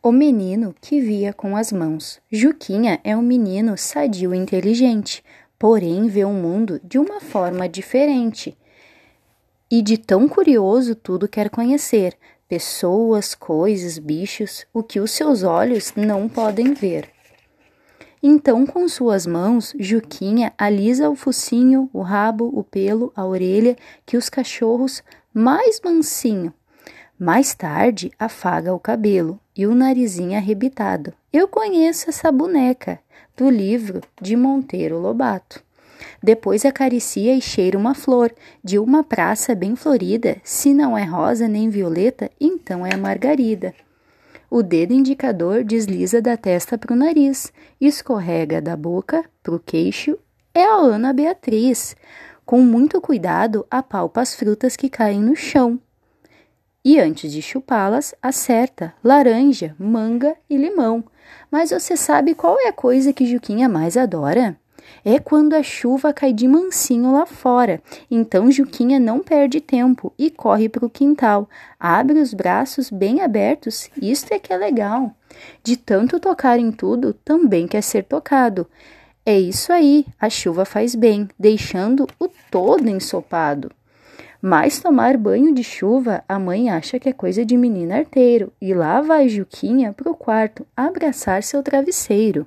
O menino que via com as mãos. Juquinha é um menino sadio e inteligente, porém vê o mundo de uma forma diferente. E de tão curioso tudo quer conhecer: pessoas, coisas, bichos, o que os seus olhos não podem ver. Então, com suas mãos, Juquinha alisa o focinho, o rabo, o pelo, a orelha, que os cachorros mais mansinho. Mais tarde, afaga o cabelo e o narizinho arrebitado. Eu conheço essa boneca, do livro de Monteiro Lobato. Depois acaricia e cheira uma flor, de uma praça bem florida. Se não é rosa nem violeta, então é a margarida. O dedo indicador desliza da testa para o nariz, escorrega da boca para o queixo. É a Ana Beatriz. Com muito cuidado, apalpa as frutas que caem no chão e antes de chupá-las, acerta laranja, manga e limão. Mas você sabe qual é a coisa que Juquinha mais adora? É quando a chuva cai de mansinho lá fora. Então Juquinha não perde tempo e corre para o quintal. Abre os braços bem abertos. Isto é que é legal. De tanto tocar em tudo, também quer ser tocado. É isso aí, a chuva faz bem, deixando o todo ensopado. Mas tomar banho de chuva, a mãe acha que é coisa de menino arteiro, e lá vai Juquinha pro quarto abraçar seu travesseiro.